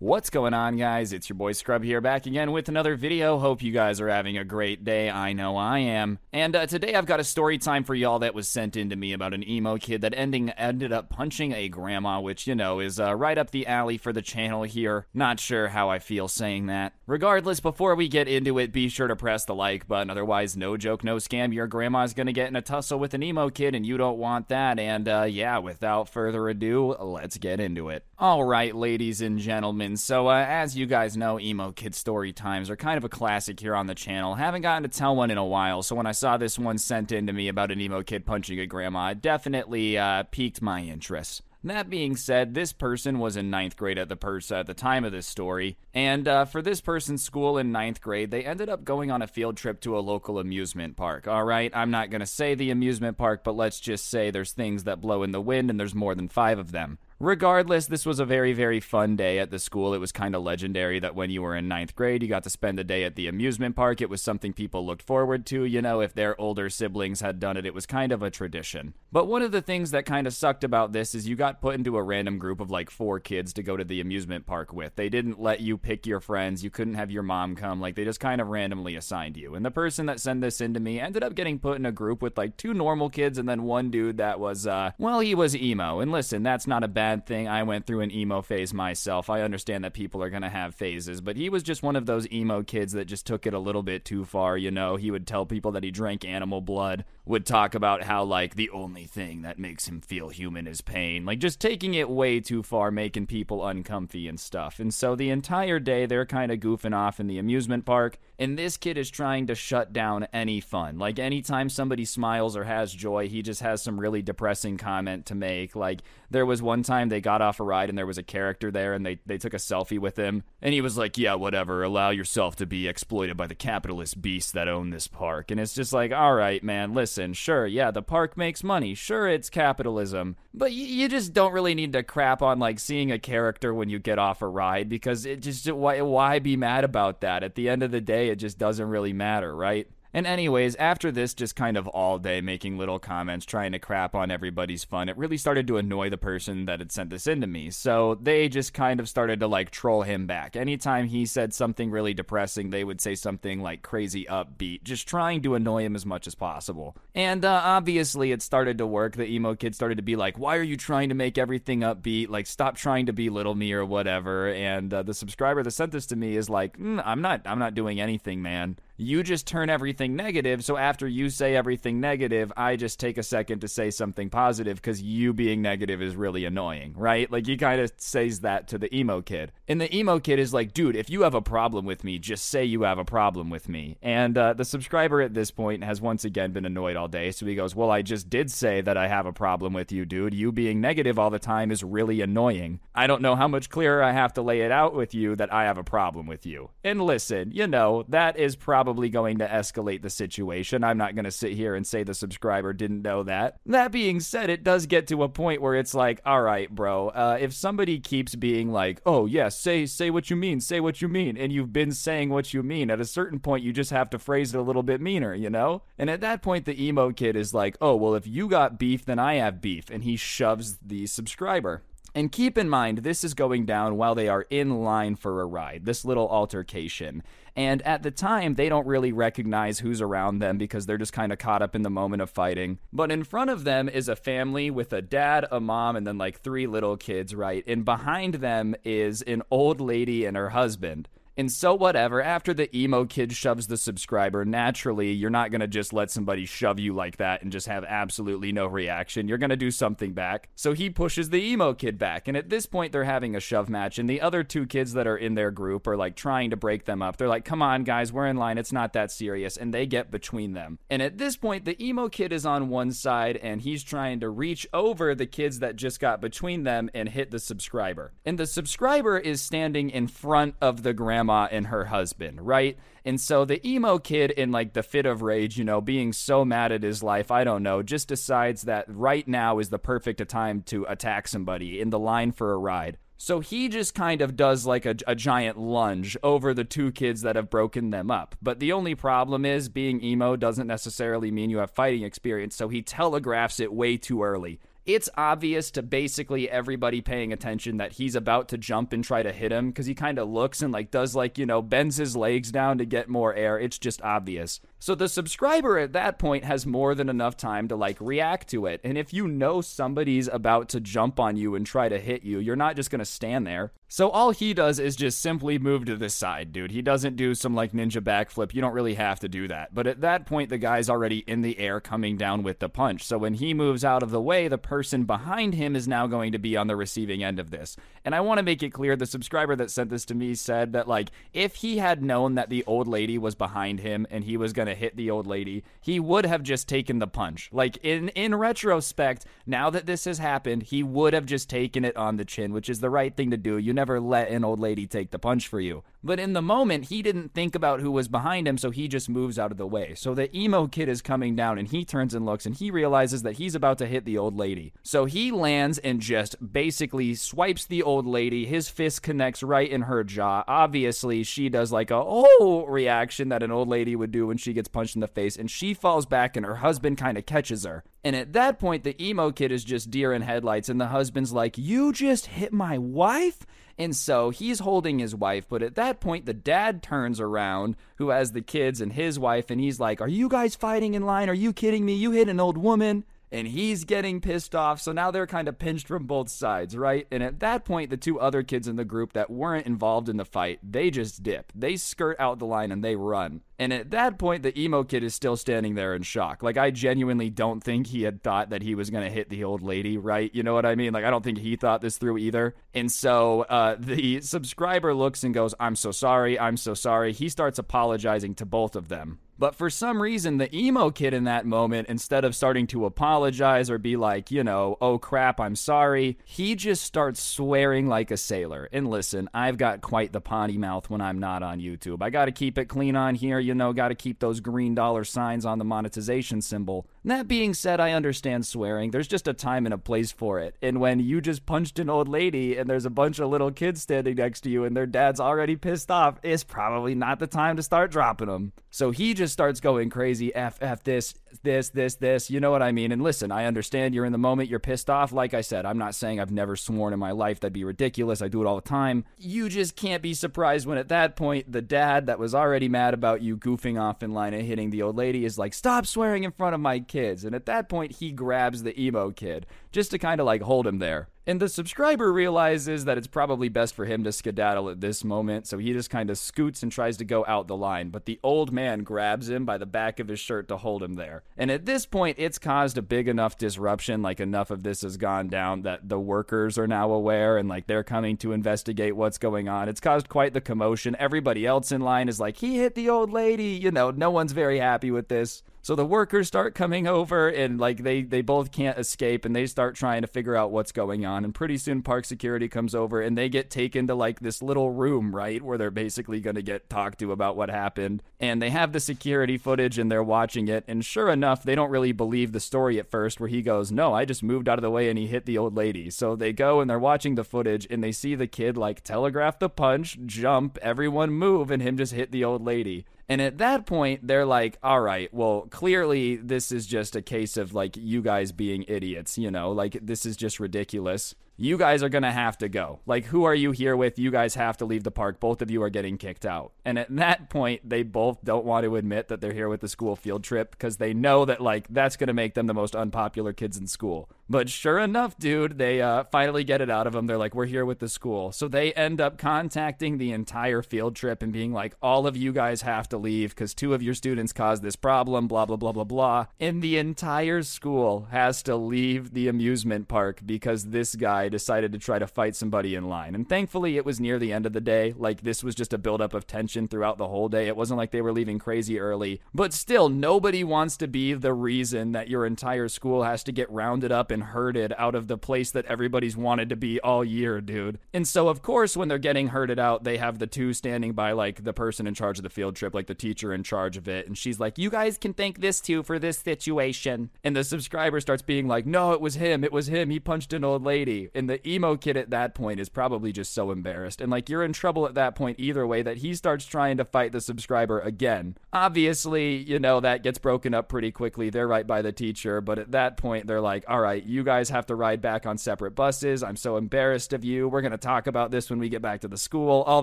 What's going on, guys? It's your boy Scrub here, back again with another video. Hope you guys are having a great day. I know I am. And uh, today I've got a story time for y'all that was sent in to me about an emo kid that ending ended up punching a grandma, which you know is uh, right up the alley for the channel here. Not sure how I feel saying that. Regardless, before we get into it, be sure to press the like button. Otherwise, no joke, no scam. Your grandma's gonna get in a tussle with an emo kid, and you don't want that. And uh, yeah, without further ado, let's get into it. All right, ladies and gentlemen. So, uh, as you guys know, emo kid story times are kind of a classic here on the channel. Haven't gotten to tell one in a while, so when I saw this one sent in to me about an emo kid punching a grandma, it definitely uh, piqued my interest. That being said, this person was in ninth grade at the pers- at the time of this story, and uh, for this person's school in ninth grade, they ended up going on a field trip to a local amusement park. All right, I'm not gonna say the amusement park, but let's just say there's things that blow in the wind, and there's more than five of them. Regardless, this was a very, very fun day at the school. It was kind of legendary that when you were in ninth grade, you got to spend a day at the amusement park. It was something people looked forward to. You know, if their older siblings had done it, it was kind of a tradition. But one of the things that kind of sucked about this is you got put into a random group of like four kids to go to the amusement park with. They didn't let you pick your friends. You couldn't have your mom come. Like, they just kind of randomly assigned you. And the person that sent this in to me ended up getting put in a group with like two normal kids and then one dude that was, uh, well, he was emo. And listen, that's not a bad thing. I went through an emo phase myself. I understand that people are going to have phases, but he was just one of those emo kids that just took it a little bit too far. You know, he would tell people that he drank animal blood, would talk about how, like, the only thing that makes him feel human is pain. Like, just taking it way too far, making people uncomfy and stuff. And so the entire day, they're kind of goofing off in the amusement park, and this kid is trying to shut down any fun. Like, anytime somebody smiles or has joy, he just has some really depressing comment to make. Like, there was one time they got off a ride and there was a character there and they, they took a selfie with him, and he was like, Yeah, whatever, allow yourself to be exploited by the capitalist beasts that own this park. And it's just like, All right, man, listen, sure, yeah, the park makes money. Sure, it's capitalism. But you, you just don't really need to crap on, like, seeing a character when you get off a ride because it just, why, why be mad about that? At the end of the day, it just doesn't really matter, right? And, anyways, after this, just kind of all day making little comments, trying to crap on everybody's fun, it really started to annoy the person that had sent this in to me. So they just kind of started to like troll him back. Anytime he said something really depressing, they would say something like crazy upbeat, just trying to annoy him as much as possible. And uh, obviously, it started to work. The emo kid started to be like, Why are you trying to make everything upbeat? Like, stop trying to belittle me or whatever. And uh, the subscriber that sent this to me is like, mm, I'm not, I'm not doing anything, man you just turn everything negative. So after you say everything negative, I just take a second to say something positive because you being negative is really annoying, right? Like he kind of says that to the emo kid. And the emo kid is like, dude, if you have a problem with me, just say you have a problem with me. And uh, the subscriber at this point has once again been annoyed all day. So he goes, well, I just did say that I have a problem with you, dude. You being negative all the time is really annoying. I don't know how much clearer I have to lay it out with you that I have a problem with you. And listen, you know, that is probably probably going to escalate the situation. I'm not going to sit here and say the subscriber didn't know that. That being said, it does get to a point where it's like, all right, bro, uh, if somebody keeps being like, oh, yeah, say, say what you mean, say what you mean, and you've been saying what you mean, at a certain point, you just have to phrase it a little bit meaner, you know? And at that point, the emo kid is like, oh, well, if you got beef, then I have beef. And he shoves the subscriber. And keep in mind, this is going down while they are in line for a ride, this little altercation. And at the time, they don't really recognize who's around them because they're just kind of caught up in the moment of fighting. But in front of them is a family with a dad, a mom, and then like three little kids, right? And behind them is an old lady and her husband. And so, whatever, after the emo kid shoves the subscriber, naturally, you're not going to just let somebody shove you like that and just have absolutely no reaction. You're going to do something back. So he pushes the emo kid back. And at this point, they're having a shove match. And the other two kids that are in their group are like trying to break them up. They're like, come on, guys, we're in line. It's not that serious. And they get between them. And at this point, the emo kid is on one side and he's trying to reach over the kids that just got between them and hit the subscriber. And the subscriber is standing in front of the grandma grandma and her husband, right? And so the emo kid, in like the fit of rage, you know, being so mad at his life, I don't know, just decides that right now is the perfect time to attack somebody in the line for a ride. So he just kind of does like a, a, giant lunge over the two kids that have broken them up. But the only problem is being emo doesn't necessarily mean you have fighting experience, so he telegraphs it way too early it's obvious to basically everybody paying attention that he's about to jump and try to hit him because he kind of looks and like does like, you know, bends his legs down to get more air. It's just obvious. So the subscriber at that point has more than enough time to like react to it. And if you know somebody's about to jump on you and try to hit you, you're not just to stand there. So all he does is just simply move to the side, dude. He doesn't do some like ninja backflip. You don't really have to do that. But at that point, the guy's already in the air coming down with the punch. So when he moves out of the way, the person behind him is now going to be on the receiving end of this. And I want to make it clear the subscriber that sent this to me said that like if he had known that the old lady was behind him and he was going to hit the old lady, he would have just taken the punch. Like in in retrospect, now that this has happened, he would have just taken it on the chin, which is the right thing to do. You never let an old lady take the punch for you. But in the moment, he didn't think about who was behind him, so he just moves out of the way. So the emo kid is coming down and he turns and looks and he realizes that he's about to hit the old lady. So he lands and just basically swipes the old lady. His fist connects right in her jaw. Obviously, she does like a oh reaction that an old lady would do when she gets punched in the face, and she falls back and her husband kind of catches her. And at that point, the emo kid is just deer in headlights, and the husband's like, You just hit my wife? And so he's holding his wife, but at that point, the dad turns around, who has the kids and his wife, and he's like, Are you guys fighting in line? Are you kidding me? You hit an old woman and he's getting pissed off. So now they're kind of pinched from both sides, right? And at that point, the two other kids in the group that weren't involved in the fight, they just dip. They skirt out the line and they run. And at that point, the emo kid is still standing there in shock. Like, I genuinely don't think he had thought that he was going to hit the old lady, right? You know what I mean? Like, I don't think he thought this through either. And so uh, the subscriber looks and goes, I'm so sorry. I'm so sorry. He starts apologizing to both of them. But for some reason, the emo kid in that moment, instead of starting to apologize or be like, you know, oh crap, I'm sorry, he just starts swearing like a sailor. And listen, I've got quite the potty mouth when I'm not on YouTube. I got to keep it clean on here, you know, got to keep those green dollar signs on the monetization symbol. That being said, I understand swearing. There's just a time and a place for it. And when you just punched an old lady and there's a bunch of little kids standing next to you and their dad's already pissed off, it's probably not the time to start dropping them. So he just starts going crazy. F, F this, this, this, this. You know what I mean? And listen, I understand you're in the moment, you're pissed off. Like I said, I'm not saying I've never sworn in my life. That'd be ridiculous. I do it all the time. You just can't be surprised when at that point, the dad that was already mad about you goofing off in line and hitting the old lady is like, stop swearing in front of my kids. And at that point, he grabs the emo kid just to kind of like hold him there. And the subscriber realizes that it's probably best for him to skedaddle at this moment, so he just kind of scoots and tries to go out the line. But the old man grabs him by the back of his shirt to hold him there. And at this point, it's caused a big enough disruption, like enough of this has gone down that the workers are now aware and like they're coming to investigate what's going on. It's caused quite the commotion. Everybody else in line is like, he hit the old lady. You know, no one's very happy with this. So the workers start coming over and like they they both can't escape and they start trying to figure out what's going on and pretty soon park security comes over and they get taken to like this little room, right, where they're basically going to get talked to about what happened. And they have the security footage and they're watching it and sure enough, they don't really believe the story at first where he goes, "No, I just moved out of the way and he hit the old lady." So they go and they're watching the footage and they see the kid like telegraph the punch, jump, everyone move and him just hit the old lady. And at that point, they're like, all right, well, clearly this is just a case of like you guys being idiots, you know, like this is just ridiculous you guys are going to have to go. Like, who are you here with? You guys have to leave the park. Both of you are getting kicked out. And at that point, they both don't want to admit that they're here with the school field trip because they know that, like, that's going to make them the most unpopular kids in school. But sure enough, dude, they uh, finally get it out of them. They're like, we're here with the school. So they end up contacting the entire field trip and being like, all of you guys have to leave because two of your students caused this problem, blah, blah, blah, blah, blah. And the entire school has to leave the amusement park because this guy decided to try to fight somebody in line. And thankfully, it was near the end of the day. Like, this was just a buildup of tension throughout the whole day. It wasn't like they were leaving crazy early. But still, nobody wants to be the reason that your entire school has to get rounded up and herded out of the place that everybody's wanted to be all year, dude. And so, of course, when they're getting herded out, they have the two standing by, like, the person in charge of the field trip, like the teacher in charge of it. And she's like, You guys can thank this two for this situation. And the subscriber starts being like, No, it was him. It was him. He punched an old lady. And the emo kid at that point is probably just so embarrassed. And like you're in trouble at that point either way that he starts trying to fight the subscriber again. Obviously, you know, that gets broken up pretty quickly. They're right by the teacher. But at that point, they're like, all right, you guys have to ride back on separate buses. I'm so embarrassed of you. We're going to talk about this when we get back to the school. All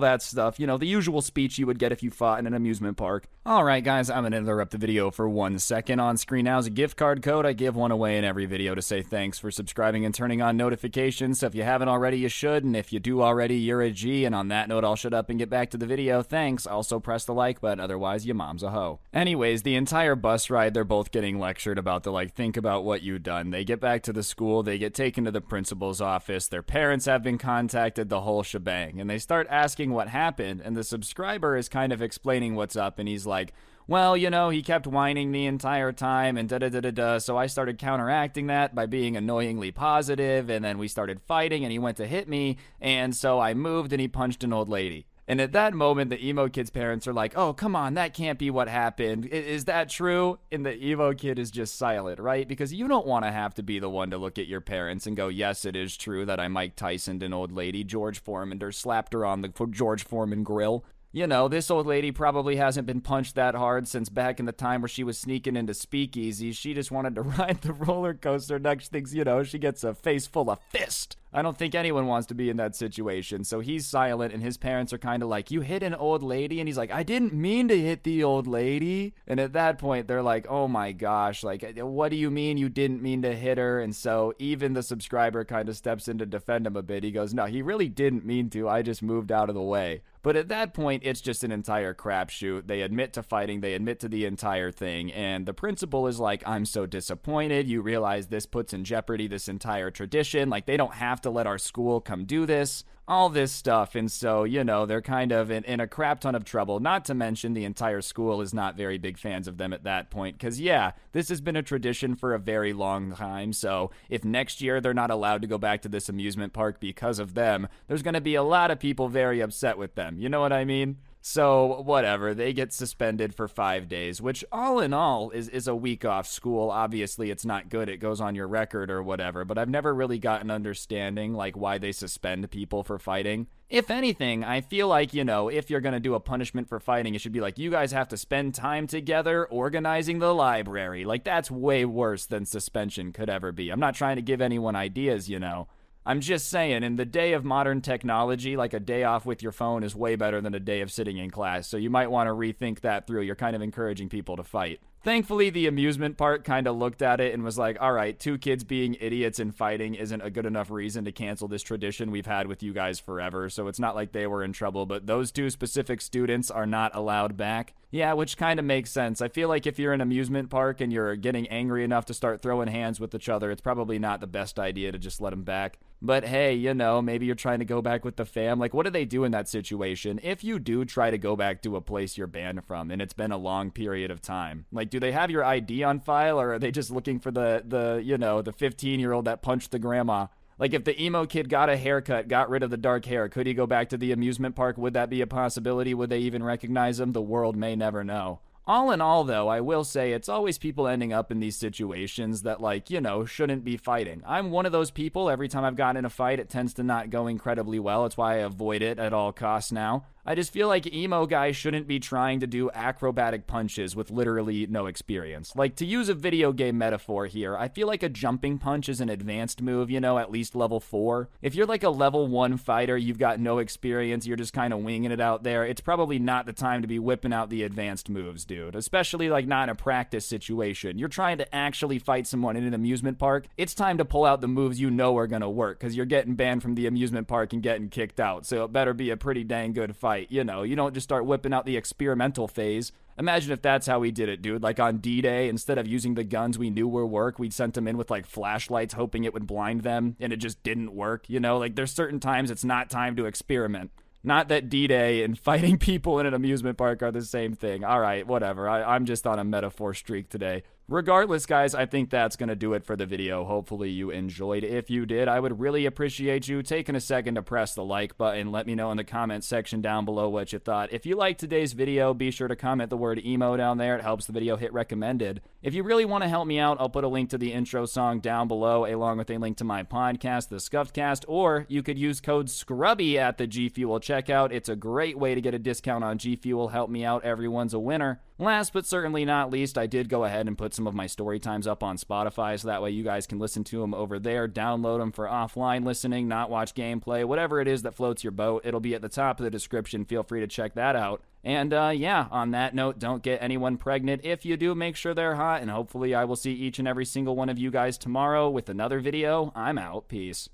that stuff. You know, the usual speech you would get if you fought in an amusement park. All right, guys, I'm going to interrupt the video for one second. On screen now a gift card code. I give one away in every video to say thanks for subscribing and turning on notifications. So if you haven't already, you should. And if you do already, you're a G. And on that note, I'll shut up and get back to the video. Thanks. Also, press the like button. Otherwise, your mom's a hoe. Anyways, the entire bus ride, they're both getting lectured about the like, think about what you've done. They get back to the school. They get taken to the principal's office. Their parents have been contacted, the whole shebang. And they start asking what happened. And the subscriber is kind of explaining what's up. And he's like, well, you know, he kept whining the entire time and da da da da da. So I started counteracting that by being annoyingly positive, and then we started fighting, and he went to hit me, and so I moved and he punched an old lady. And at that moment, the emo kid's parents are like, oh, come on, that can't be what happened. Is that true? And the emo kid is just silent, right? Because you don't want to have to be the one to look at your parents and go, yes, it is true that I Mike Tysoned an old lady, George Foreman, or slapped her on the George Foreman grill you know, this old lady probably hasn't been punched that hard since back in the time where she was sneaking into speakeasies. She just wanted to ride the roller coaster. Next things you know, she gets a face full of fist. I don't think anyone wants to be in that situation. So he's silent, and his parents are kind of like, You hit an old lady? And he's like, I didn't mean to hit the old lady. And at that point, they're like, Oh my gosh, like, eh, what do you mean you didn't mean to hit her? And so even the subscriber kind of steps in to defend him a bit. He goes, No, he really didn't mean to. I just moved out of the way. But at that point, it's just an entire crapshoot. They admit to fighting, they admit to the entire thing, and the principal is like, I'm so disappointed. You realize this puts in jeopardy this entire tradition. Like, they don't have to let our school come do this all this stuff. And so, you know, they're kind of in, in, a crap ton of trouble. Not to mention, the entire school is not very big fans of them at that point. Because, yeah, this has been a tradition for a very long time. So, if next year they're not allowed to go back to this amusement park because of them, there's going to be a lot of people very upset with them. You know what I mean? So, whatever, they get suspended for five days, which all in all is, is a week off school. Obviously, it's not good. It goes on your record or whatever, but I've never really gotten understanding like why they suspend people for fighting. If anything, I feel like, you know, if you're to do a punishment for fighting, it should be like, you guys have to spend time together organizing the library. Like, that's way worse than suspension could ever be. I'm not trying to give anyone ideas, you know. I'm just saying, in the day of modern technology, like a day off with your phone is way better than a day of sitting in class. So you might want to rethink that through. You're kind of encouraging people to fight. Thankfully, the amusement park kind of looked at it and was like, all right, two kids being idiots and fighting isn't a good enough reason to cancel this tradition we've had with you guys forever. So it's not like they were in trouble, but those two specific students are not allowed back. Yeah, which kind of makes sense. I feel like if you're in an amusement park and you're getting angry enough to start throwing hands with each other, it's probably not the best idea to just let them back. But hey, you know, maybe you're trying to go back with the fam. Like, what do they do in that situation? If you do try to go back to a place you're banned from and it's been a long period of time, like, do they have your ID on file or are they just looking for the, the you know, the 15 year old that punched the grandma? Like, if the emo kid got a haircut, got rid of the dark hair, could he go back to the amusement park? Would that be a possibility? Would they even recognize him? The world may never know. All in all, though, I will say it's always people ending up in these situations that, like, you know, shouldn't be fighting. I'm one of those people. Every time I've gotten in a fight, it tends to not go incredibly well. It's why I avoid it at all costs now. I just feel like emo guys shouldn't be trying to do acrobatic punches with literally no experience. Like, to use a video game metaphor here, I feel like a jumping punch is an advanced move, you know, at least level 4. If you're like a level 1 fighter, you've got no experience, you're just kind of winging it out there, it's probably not the time to be whipping out the advanced moves, dude. Especially, like, not in a practice situation. You're trying to actually fight someone in an amusement park, it's time to pull out the moves you know are gonna work, because you're getting banned from the amusement park and getting kicked out, so it better be a pretty dang good fight fight. You know, you don't just start whipping out the experimental phase. Imagine if that's how we did it, dude. Like on D Day, instead of using the guns we knew were work, we'd sent them in with like flashlights, hoping it would blind them, and it just didn't work. You know, like there's certain times it's not time to experiment. Not that D Day and fighting people in an amusement park are the same thing. All right, whatever. I, I'm just on a metaphor streak today. Regardless, guys, I think that's going to do it for the video. Hopefully, you enjoyed. If you did, I would really appreciate you taking a second to press the like button. Let me know in the comment section down below what you thought. If you liked today's video, be sure to comment the word emo down there. It helps the video hit recommended. If you really want to help me out, I'll put a link to the intro song down below, along with a link to my podcast, The Scuffed Cast, or you could use code SCRUBBY at the G Fuel checkout. It's a great way to get a discount on G Fuel. Help me out. Everyone's a winner. Last but certainly not least, I did go ahead and put some of my story times up on Spotify so that way you guys can listen to them over there, download them for offline listening, not watch gameplay, whatever it is that floats your boat. It'll be at the top of the description. Feel free to check that out. And uh, yeah, on that note, don't get anyone pregnant. If you do, make sure they're hot, and hopefully, I will see each and every single one of you guys tomorrow with another video. I'm out. Peace.